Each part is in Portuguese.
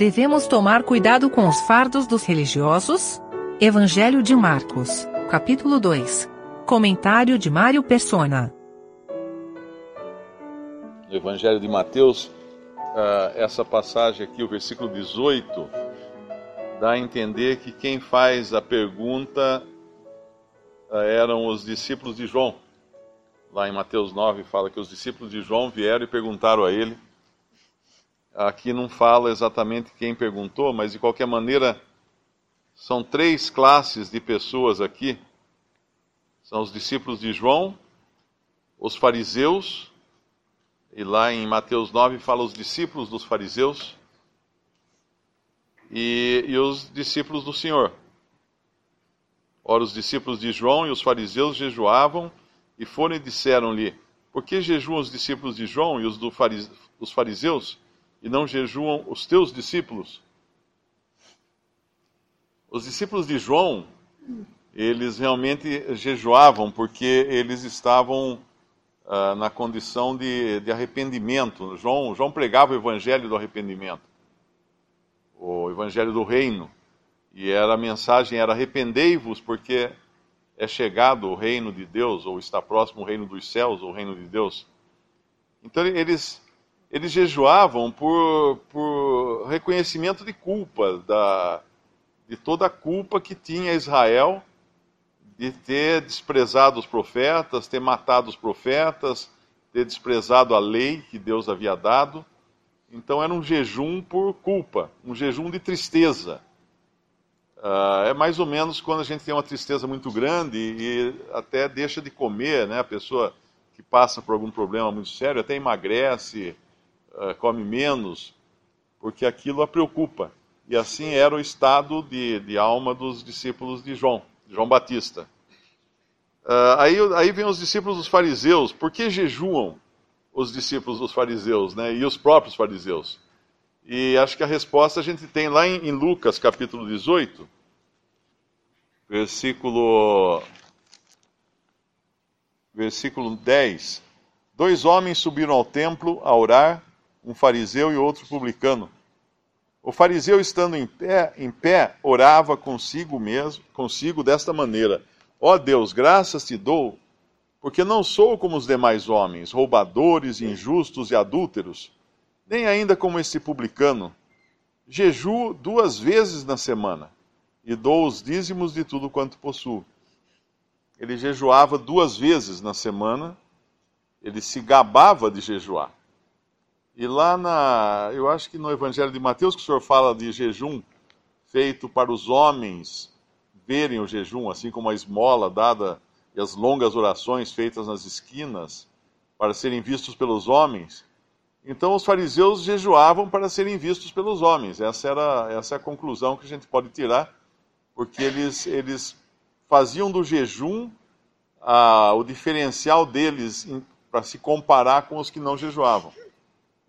Devemos tomar cuidado com os fardos dos religiosos? Evangelho de Marcos, capítulo 2. Comentário de Mário Persona. No Evangelho de Mateus, uh, essa passagem aqui, o versículo 18, dá a entender que quem faz a pergunta uh, eram os discípulos de João. Lá em Mateus 9 fala que os discípulos de João vieram e perguntaram a ele. Aqui não fala exatamente quem perguntou, mas de qualquer maneira são três classes de pessoas aqui. São os discípulos de João, os fariseus, e lá em Mateus 9 fala os discípulos dos fariseus e, e os discípulos do Senhor. Ora, os discípulos de João e os fariseus jejuavam e foram e disseram-lhe: Por que jejuam os discípulos de João e os do os fariseus e não jejuam os teus discípulos? Os discípulos de João, eles realmente jejuavam porque eles estavam uh, na condição de, de arrependimento. João, João pregava o evangelho do arrependimento, o evangelho do reino. E era a mensagem era arrependei-vos porque é chegado o reino de Deus, ou está próximo o reino dos céus, ou o reino de Deus. Então eles, eles jejuavam por, por reconhecimento de culpa da, de toda a culpa que tinha Israel de ter desprezado os profetas, ter matado os profetas, ter desprezado a lei que Deus havia dado. Então era um jejum por culpa, um jejum de tristeza. Uh, é mais ou menos quando a gente tem uma tristeza muito grande e até deixa de comer, né? A pessoa que passa por algum problema muito sério até emagrece, come menos, porque aquilo a preocupa. E assim era o estado de, de alma dos discípulos de João, João Batista. Uh, aí, aí vem os discípulos dos fariseus. Por que jejuam os discípulos dos fariseus né, e os próprios fariseus? E acho que a resposta a gente tem lá em, em Lucas capítulo 18, versículo, versículo 10. Dois homens subiram ao templo a orar, um fariseu e outro publicano. O fariseu, estando em pé, em pé, orava consigo mesmo, consigo desta maneira: Ó oh Deus, graças te dou, porque não sou como os demais homens, roubadores, injustos e adúlteros, nem ainda como este publicano. Jejuo duas vezes na semana e dou os dízimos de tudo quanto possuo. Ele jejuava duas vezes na semana, ele se gabava de jejuar. E lá na, eu acho que no Evangelho de Mateus que o senhor fala de jejum feito para os homens verem o jejum, assim como a esmola dada e as longas orações feitas nas esquinas para serem vistos pelos homens. Então os fariseus jejuavam para serem vistos pelos homens. Essa era essa é a conclusão que a gente pode tirar, porque eles eles faziam do jejum ah, o diferencial deles para se comparar com os que não jejuavam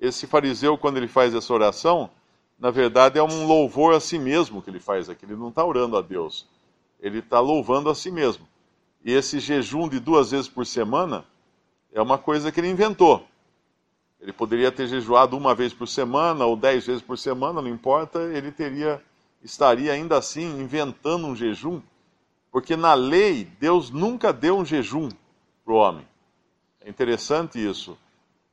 esse fariseu, quando ele faz essa oração, na verdade é um louvor a si mesmo que ele faz aqui. Ele não está orando a Deus, ele está louvando a si mesmo. E esse jejum de duas vezes por semana é uma coisa que ele inventou. Ele poderia ter jejuado uma vez por semana ou dez vezes por semana, não importa, ele teria estaria ainda assim inventando um jejum, porque na lei Deus nunca deu um jejum para o homem. É interessante isso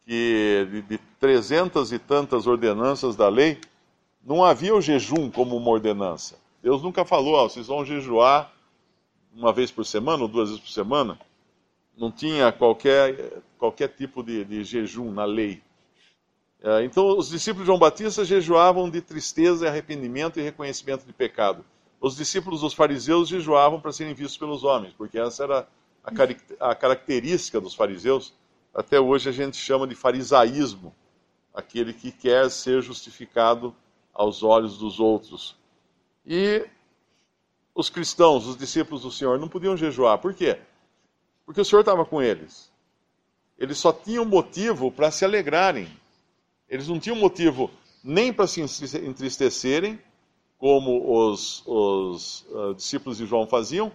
que de, de trezentas e tantas ordenanças da lei, não havia o jejum como uma ordenança. Deus nunca falou, ah, vocês vão jejuar uma vez por semana ou duas vezes por semana. Não tinha qualquer, qualquer tipo de, de jejum na lei. É, então, os discípulos de João Batista jejuavam de tristeza, arrependimento e reconhecimento de pecado. Os discípulos dos fariseus jejuavam para serem vistos pelos homens, porque essa era a característica dos fariseus até hoje a gente chama de farisaísmo, aquele que quer ser justificado aos olhos dos outros. E os cristãos, os discípulos do Senhor, não podiam jejuar. Por quê? Porque o Senhor estava com eles. Eles só tinham motivo para se alegrarem. Eles não tinham motivo nem para se entristecerem, como os, os uh, discípulos de João faziam,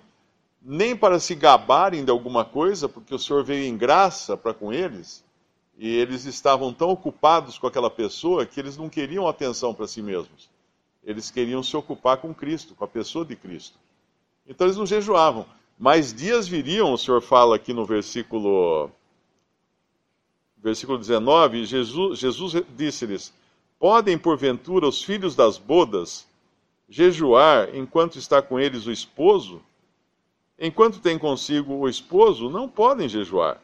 nem para se gabarem de alguma coisa, porque o Senhor veio em graça para com eles, E eles estavam tão ocupados com aquela pessoa que eles não queriam atenção para si mesmos. Eles queriam se ocupar com Cristo, com a pessoa de Cristo. Então eles não jejuavam. Mas dias viriam, o Senhor fala aqui no versículo, versículo 19, Jesus, Jesus disse-lhes: Podem, porventura, os filhos das bodas jejuar enquanto está com eles o esposo? Enquanto tem consigo o esposo, não podem jejuar.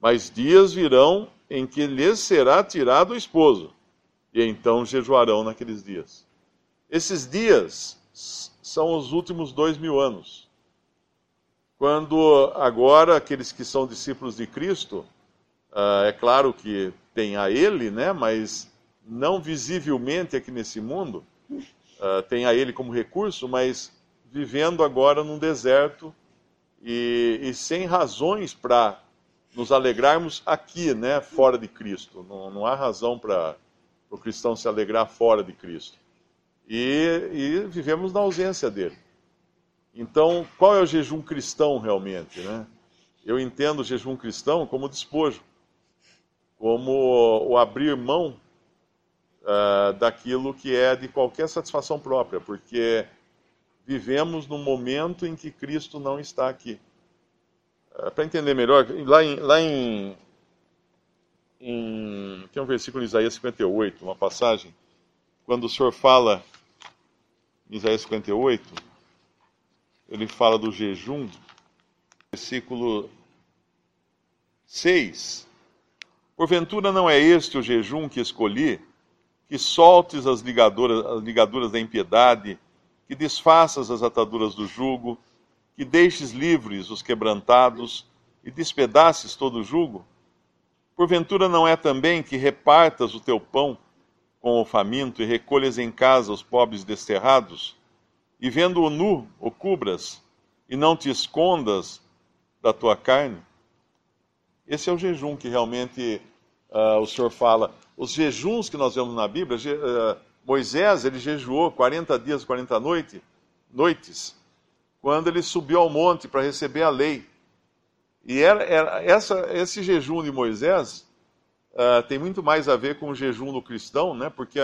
Mas dias virão em que lhes será tirado o esposo, e então jejuarão naqueles dias. Esses dias são os últimos dois mil anos. Quando agora aqueles que são discípulos de Cristo, uh, é claro que tem a Ele, né, mas não visivelmente aqui nesse mundo, uh, tem a Ele como recurso, mas vivendo agora num deserto e, e sem razões para nos alegrarmos aqui, né, fora de Cristo. Não, não há razão para o cristão se alegrar fora de Cristo. E, e, vivemos na ausência dele. Então, qual é o jejum cristão realmente? Né? Eu entendo o jejum cristão como despojo, como o abrir mão uh, daquilo que é de qualquer satisfação própria, porque vivemos num momento em que Cristo não está aqui. Uh, Para entender melhor, lá em, lá em, em. Tem um versículo em Isaías 58, uma passagem, quando o Senhor fala, em Isaías 58, ele fala do jejum, versículo 6. Porventura não é este o jejum que escolhi, que soltes as ligaduras, as ligaduras da impiedade, que desfaças as ataduras do jugo, que deixes livres os quebrantados e despedaces todo o jugo? Porventura não é também que repartas o teu pão com o faminto e recolhas em casa os pobres desterrados? E vendo-o nu, o cubras, e não te escondas da tua carne? Esse é o jejum que realmente uh, o Senhor fala. Os jejuns que nós vemos na Bíblia, uh, Moisés ele jejuou 40 dias e 40 noite, noites, quando ele subiu ao monte para receber a lei. E era, era essa, esse jejum de Moisés uh, tem muito mais a ver com o jejum do cristão, né? porque,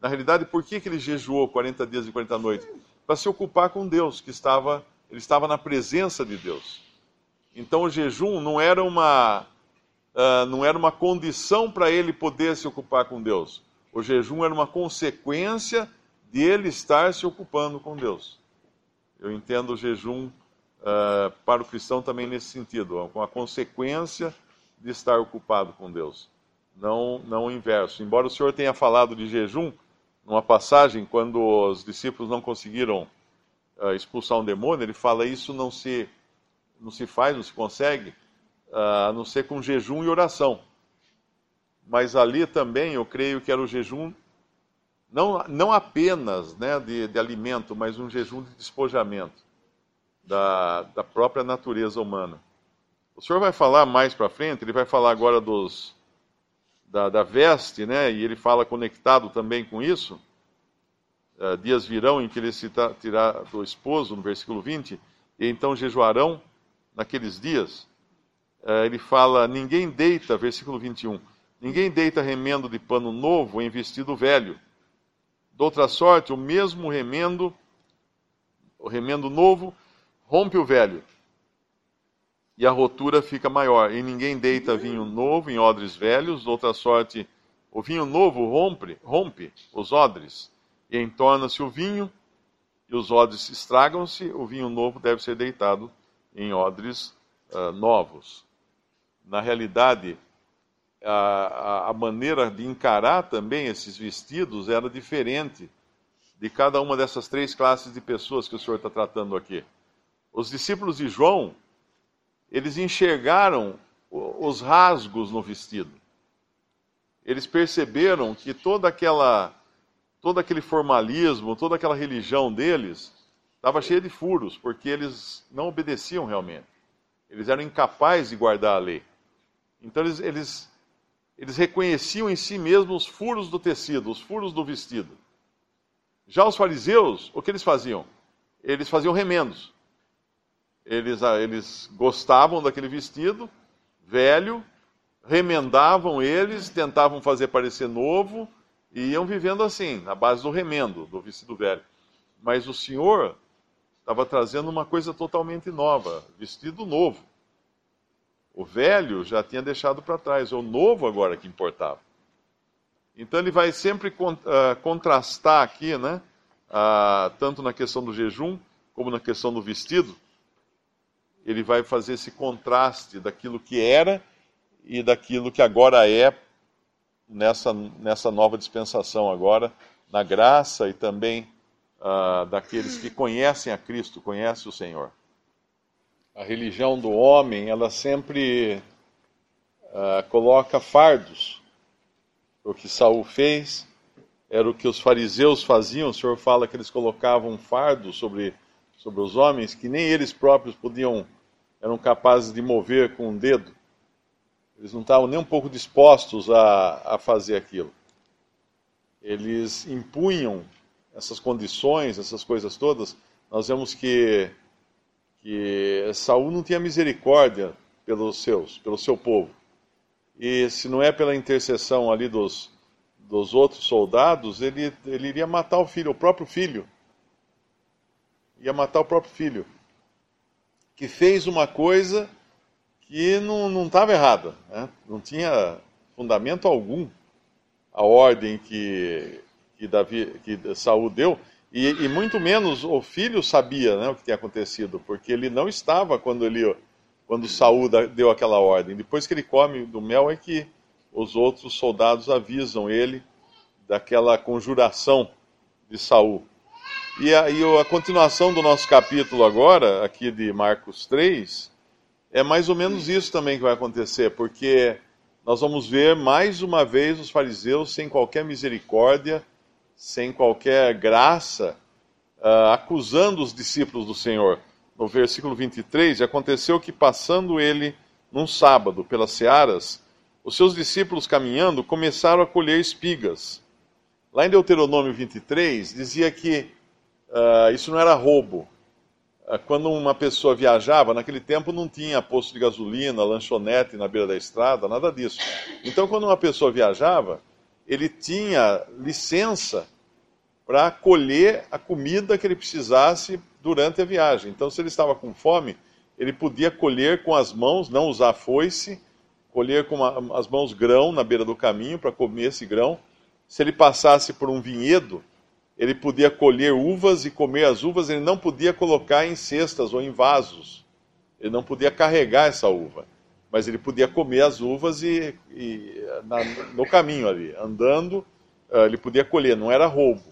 na realidade, por que, que ele jejuou 40 dias e 40 noites? Para se ocupar com Deus, que estava, ele estava na presença de Deus. Então o jejum não era uma, uh, não era uma condição para ele poder se ocupar com Deus. O jejum era uma consequência de ele estar se ocupando com Deus. Eu entendo o jejum uh, para o cristão também nesse sentido, com a consequência de estar ocupado com Deus, não, não o inverso. Embora o Senhor tenha falado de jejum, numa passagem, quando os discípulos não conseguiram uh, expulsar um demônio, ele fala: Isso não se, não se faz, não se consegue, a não ser com jejum e oração. Mas ali também eu creio que era o jejum, não, não apenas né, de, de alimento, mas um jejum de despojamento da, da própria natureza humana. O senhor vai falar mais para frente, ele vai falar agora dos, da, da, veste, né, e ele fala conectado também com isso. Uh, dias virão em que ele se tirar do esposo, no versículo 20, e então jejuarão naqueles dias uh, ele fala: ninguém deita, versículo 21, ninguém deita remendo de pano novo em vestido velho. De outra sorte, o mesmo remendo, o remendo novo, rompe o velho, e a rotura fica maior. E ninguém deita vinho novo em odres velhos, de outra sorte, o vinho novo rompe, rompe os odres, e entorna-se o vinho, e os odres estragam-se, o vinho novo deve ser deitado em odres uh, novos. Na realidade, a, a, maneira de encarar também esses vestidos era diferente de cada uma dessas três classes de pessoas que o Senhor está tratando aqui. Os discípulos de João, eles enxergaram os rasgos no vestido. Eles perceberam que toda aquela, todo aquele formalismo, toda aquela religião deles estava cheia de furos, porque eles não obedeciam realmente. Eles eram incapazes de guardar a lei. Então eles, eles, eles reconheciam em si mesmos os furos do tecido, os furos do vestido. Já os fariseus, o que eles faziam? Eles faziam remendos. Eles, ah, eles gostavam daquele vestido velho, remendavam eles, tentavam fazer parecer novo e iam vivendo assim, na base do remendo, do vestido velho. Mas o Senhor estava trazendo uma coisa totalmente nova, vestido novo. O velho já tinha deixado para trás, é o novo agora que importava. Então ele vai sempre uh, contrastar aqui, né? Uh, tanto na questão do jejum como na questão do vestido. Ele vai fazer esse contraste daquilo que era e daquilo que agora é nessa, nessa nova dispensação agora, na graça e também uh, daqueles que conhecem a Cristo, conhecem o Senhor. A religião do homem, ela sempre uh, coloca fardos. O que Saul fez era o que os fariseus faziam. O Senhor fala que eles colocavam um fardo sobre, sobre os homens que nem eles próprios podiam, eram capazes de mover com um dedo. Eles não estavam nem um pouco dispostos a, a fazer aquilo. Eles impunham essas condições, essas coisas todas. Nós vemos que, que Saul não tinha misericórdia pelos seus, pelo seu povo. E se não é pela intercessão ali dos, dos outros soldados, ele, ele iria matar o filho, o próprio filho. Ia matar o próprio filho. Que fez uma coisa que não estava errada, né? não tinha fundamento algum a ordem que, que, Davi, que Saul deu, e, e, muito menos o filho sabia né, o que tinha acontecido, porque ele não estava quando, ele, quando Saul deu aquela ordem. Depois que ele come do mel é que os outros soldados avisam ele daquela conjuração de Saul. E a, e a continuação do nosso capítulo agora, aqui de Marcos 3, é mais ou menos isso também que vai acontecer, porque nós vamos ver mais uma vez os fariseus sem qualquer misericórdia, sem qualquer graça, uh, acusando os discípulos do Senhor. No versículo 23, aconteceu que passando ele num sábado pelas searas, os seus discípulos caminhando começaram a colher espigas. Lá em Deuteronômio 23 dizia que uh, isso não era roubo, ah, quando uma pessoa viajava, naquele tempo não tinha posto de gasolina, lanchonete na beira da estrada, nada disso. Então, quando uma pessoa viajava, ele tinha licença para colher a comida que ele precisasse durante a viagem. Então, se ele estava com fome, ele podia colher com as mãos, não usar foice, colher com as mãos grão na beira do caminho para comer esse grão. Se ele passasse por um vinhedo, ele podia colher uvas e comer as uvas, ele não podia colocar em cestas ou em vasos. Ele não podia carregar essa uva. Mas ele podia comer as uvas e, e na, no caminho ali, andando, uh, ele podia colher, não era roubo.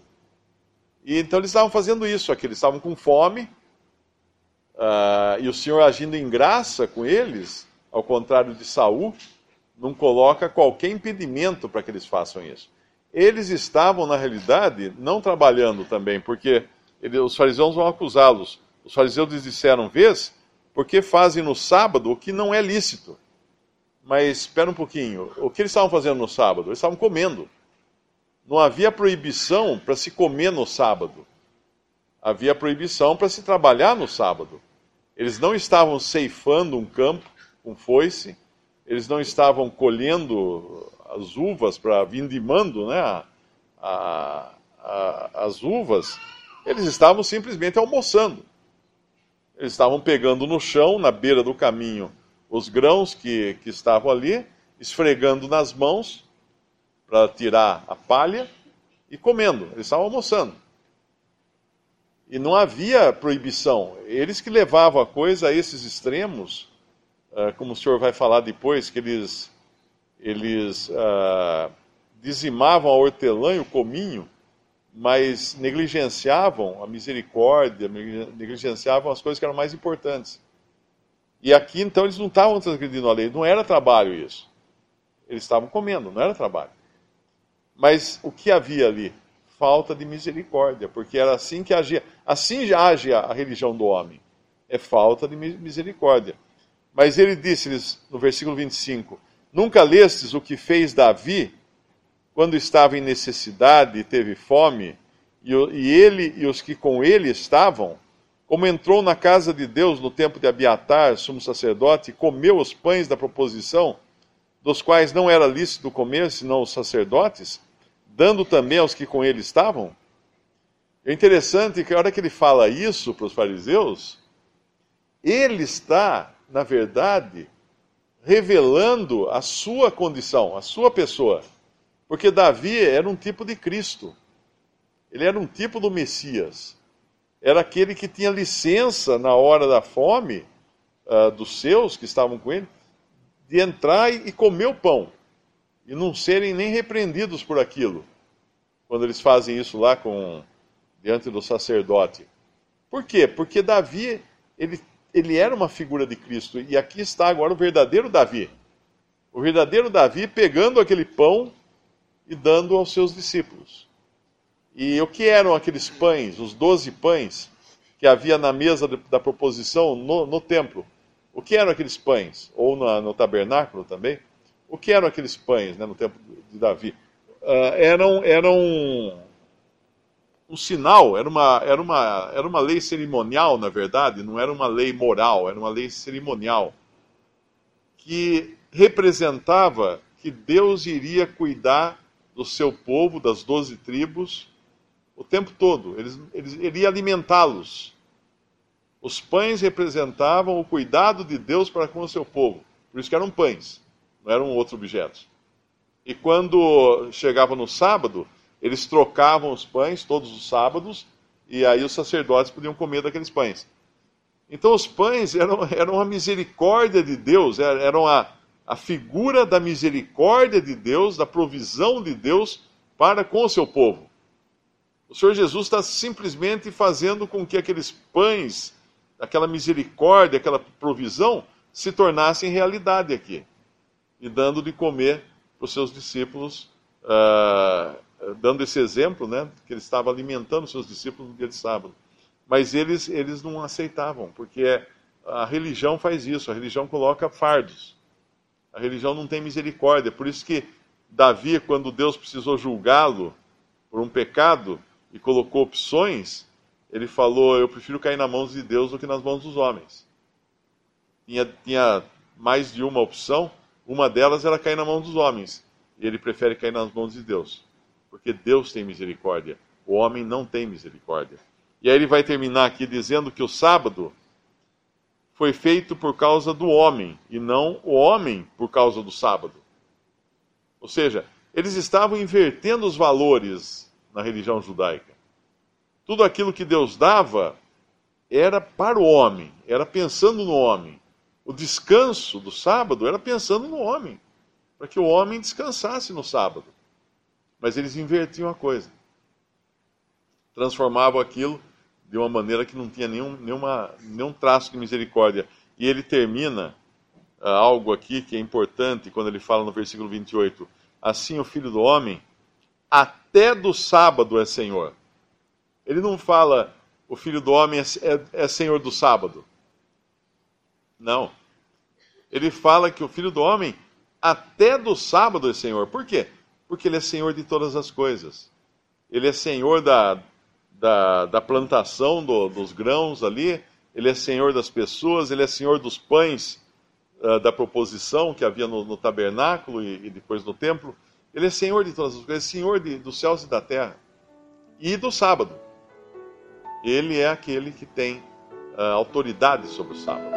E então eles estavam fazendo isso aqui, eles estavam com fome, uh, e o Senhor agindo em graça com eles, ao contrário de Saul, não coloca qualquer impedimento para que eles façam isso eles estavam, na realidade, não trabalhando também, porque ele, os fariseus vão acusá-los. Os fariseus lhes disseram, vês, porque fazem no sábado o que não é lícito. Mas espera um pouquinho, o que eles estavam fazendo no sábado? Eles estavam comendo. Não havia proibição para se comer no sábado. Havia proibição para se trabalhar no sábado. Eles não estavam ceifando um campo com foice, eles não estavam colhendo as uvas para vindimando né, a, a, a, as uvas, eles estavam simplesmente almoçando. Eles estavam pegando no chão, na beira do caminho, os grãos que, que estavam ali, esfregando nas mãos para tirar a palha e comendo. Eles estavam almoçando. E não havia proibição. Eles que levavam a coisa a esses extremos, eh, como o senhor vai falar depois, que eles eles ah, dizimavam a hortelã e o cominho, mas negligenciavam a misericórdia, negligenciavam as coisas que eram mais importantes. E aqui, então, eles não estavam transgredindo a lei, não era trabalho isso. Eles estavam comendo, não era trabalho. Mas o que havia ali? Falta de misericórdia, porque era assim que agia. Assim age a religião do homem. É falta de misericórdia. Mas ele disse-lhes, no versículo 25: Nunca lestes o que fez Davi quando estava em necessidade e teve fome, e, ele e os que com ele estavam? Como entrou na casa de Deus no tempo de Abiatar, sumo sacerdote, e comeu os pães da proposição, dos quais não era lícito comer senão os sacerdotes, dando também aos que com ele estavam? É interessante que a hora que ele fala isso para os fariseus, ele está, na verdade, revelando a sua condição, a sua pessoa. Porque Davi era um tipo de Cristo. Ele era um tipo do Messias. Era aquele que tinha licença na hora da fome uh, dos seus que estavam com ele, de entrar e comer o pão. E não serem nem repreendidos por aquilo. Quando eles fazem isso lá com diante do sacerdote. Por quê? Porque Davi, ele ele era uma figura de Cristo. E aqui está agora o verdadeiro Davi. O verdadeiro Davi pegando aquele pão e dando aos seus discípulos. E o que eram aqueles pães, os doze pães que havia na mesa da proposição no, no templo? O que eram aqueles pães? Ou na, no tabernáculo também? O que eram aqueles pães né, no templo de Davi? Uh, eram, eram um sinal, era uma, era, uma, era uma lei cerimonial, na verdade, não era uma lei moral, era uma lei cerimonial, que representava que Deus iria cuidar do seu povo, das doze tribos, o tempo todo. Eles, eles, ele ia alimentá-los. Os pães representavam o cuidado de Deus para com o seu povo. Por isso que eram pães, não eram outros objetos. E quando chegava no sábado, eles trocavam os pães todos os sábados e aí os sacerdotes podiam comer daqueles pães. Então os pães eram, eram a misericórdia de Deus, eram a, a figura da misericórdia de Deus, da provisão de Deus para com o seu povo. O Senhor Jesus está simplesmente fazendo com que aqueles pães, aquela misericórdia, aquela provisão, se tornassem realidade aqui. E dando de comer para os seus discípulos uh, dando esse exemplo, né, que ele estava alimentando seus discípulos no dia de sábado. Mas eles, eles não aceitavam, porque a religião faz isso, a religião coloca fardos. A religião não tem misericórdia. Por isso que Davi, quando Deus precisou julgá-lo por um pecado e colocou opções, ele falou: Eu prefiro cair nas mãos de Deus do que nas mãos dos homens. Tinha, tinha mais de uma opção, uma delas era cair na mão dos homens. E ele prefere cair nas mãos de Deus porque Deus tem misericórdia, o homem não tem misericórdia. E aí ele vai terminar aqui dizendo que o sábado foi feito por causa do homem e não o homem por causa do sábado. Ou seja, eles estavam invertendo os valores na religião judaica. Tudo aquilo que Deus dava era para o homem, era pensando no homem. O descanso do sábado era pensando no homem, para que o homem descansasse no sábado. Mas eles invertiam a coisa. Transformavam aquilo de uma maneira que não tinha nenhum, nenhuma, nenhum traço de misericórdia. E ele termina uh, algo aqui que é importante quando ele fala no versículo 28. Assim o filho do homem, até do sábado é senhor. Ele não fala o filho do homem é, é, é senhor do sábado. Não. Ele fala que o filho do homem, até do sábado é senhor. Por quê? Porque Ele é Senhor de todas as coisas. Ele é Senhor da, da, da plantação do, dos grãos ali, Ele é Senhor das pessoas, Ele é Senhor dos pães uh, da proposição que havia no, no tabernáculo e, e, depois no templo. Ele é Senhor de todas as coisas, é Senhor de, dos céus e da terra. E do sábado. Ele é aquele que tem uh, autoridade sobre o sábado.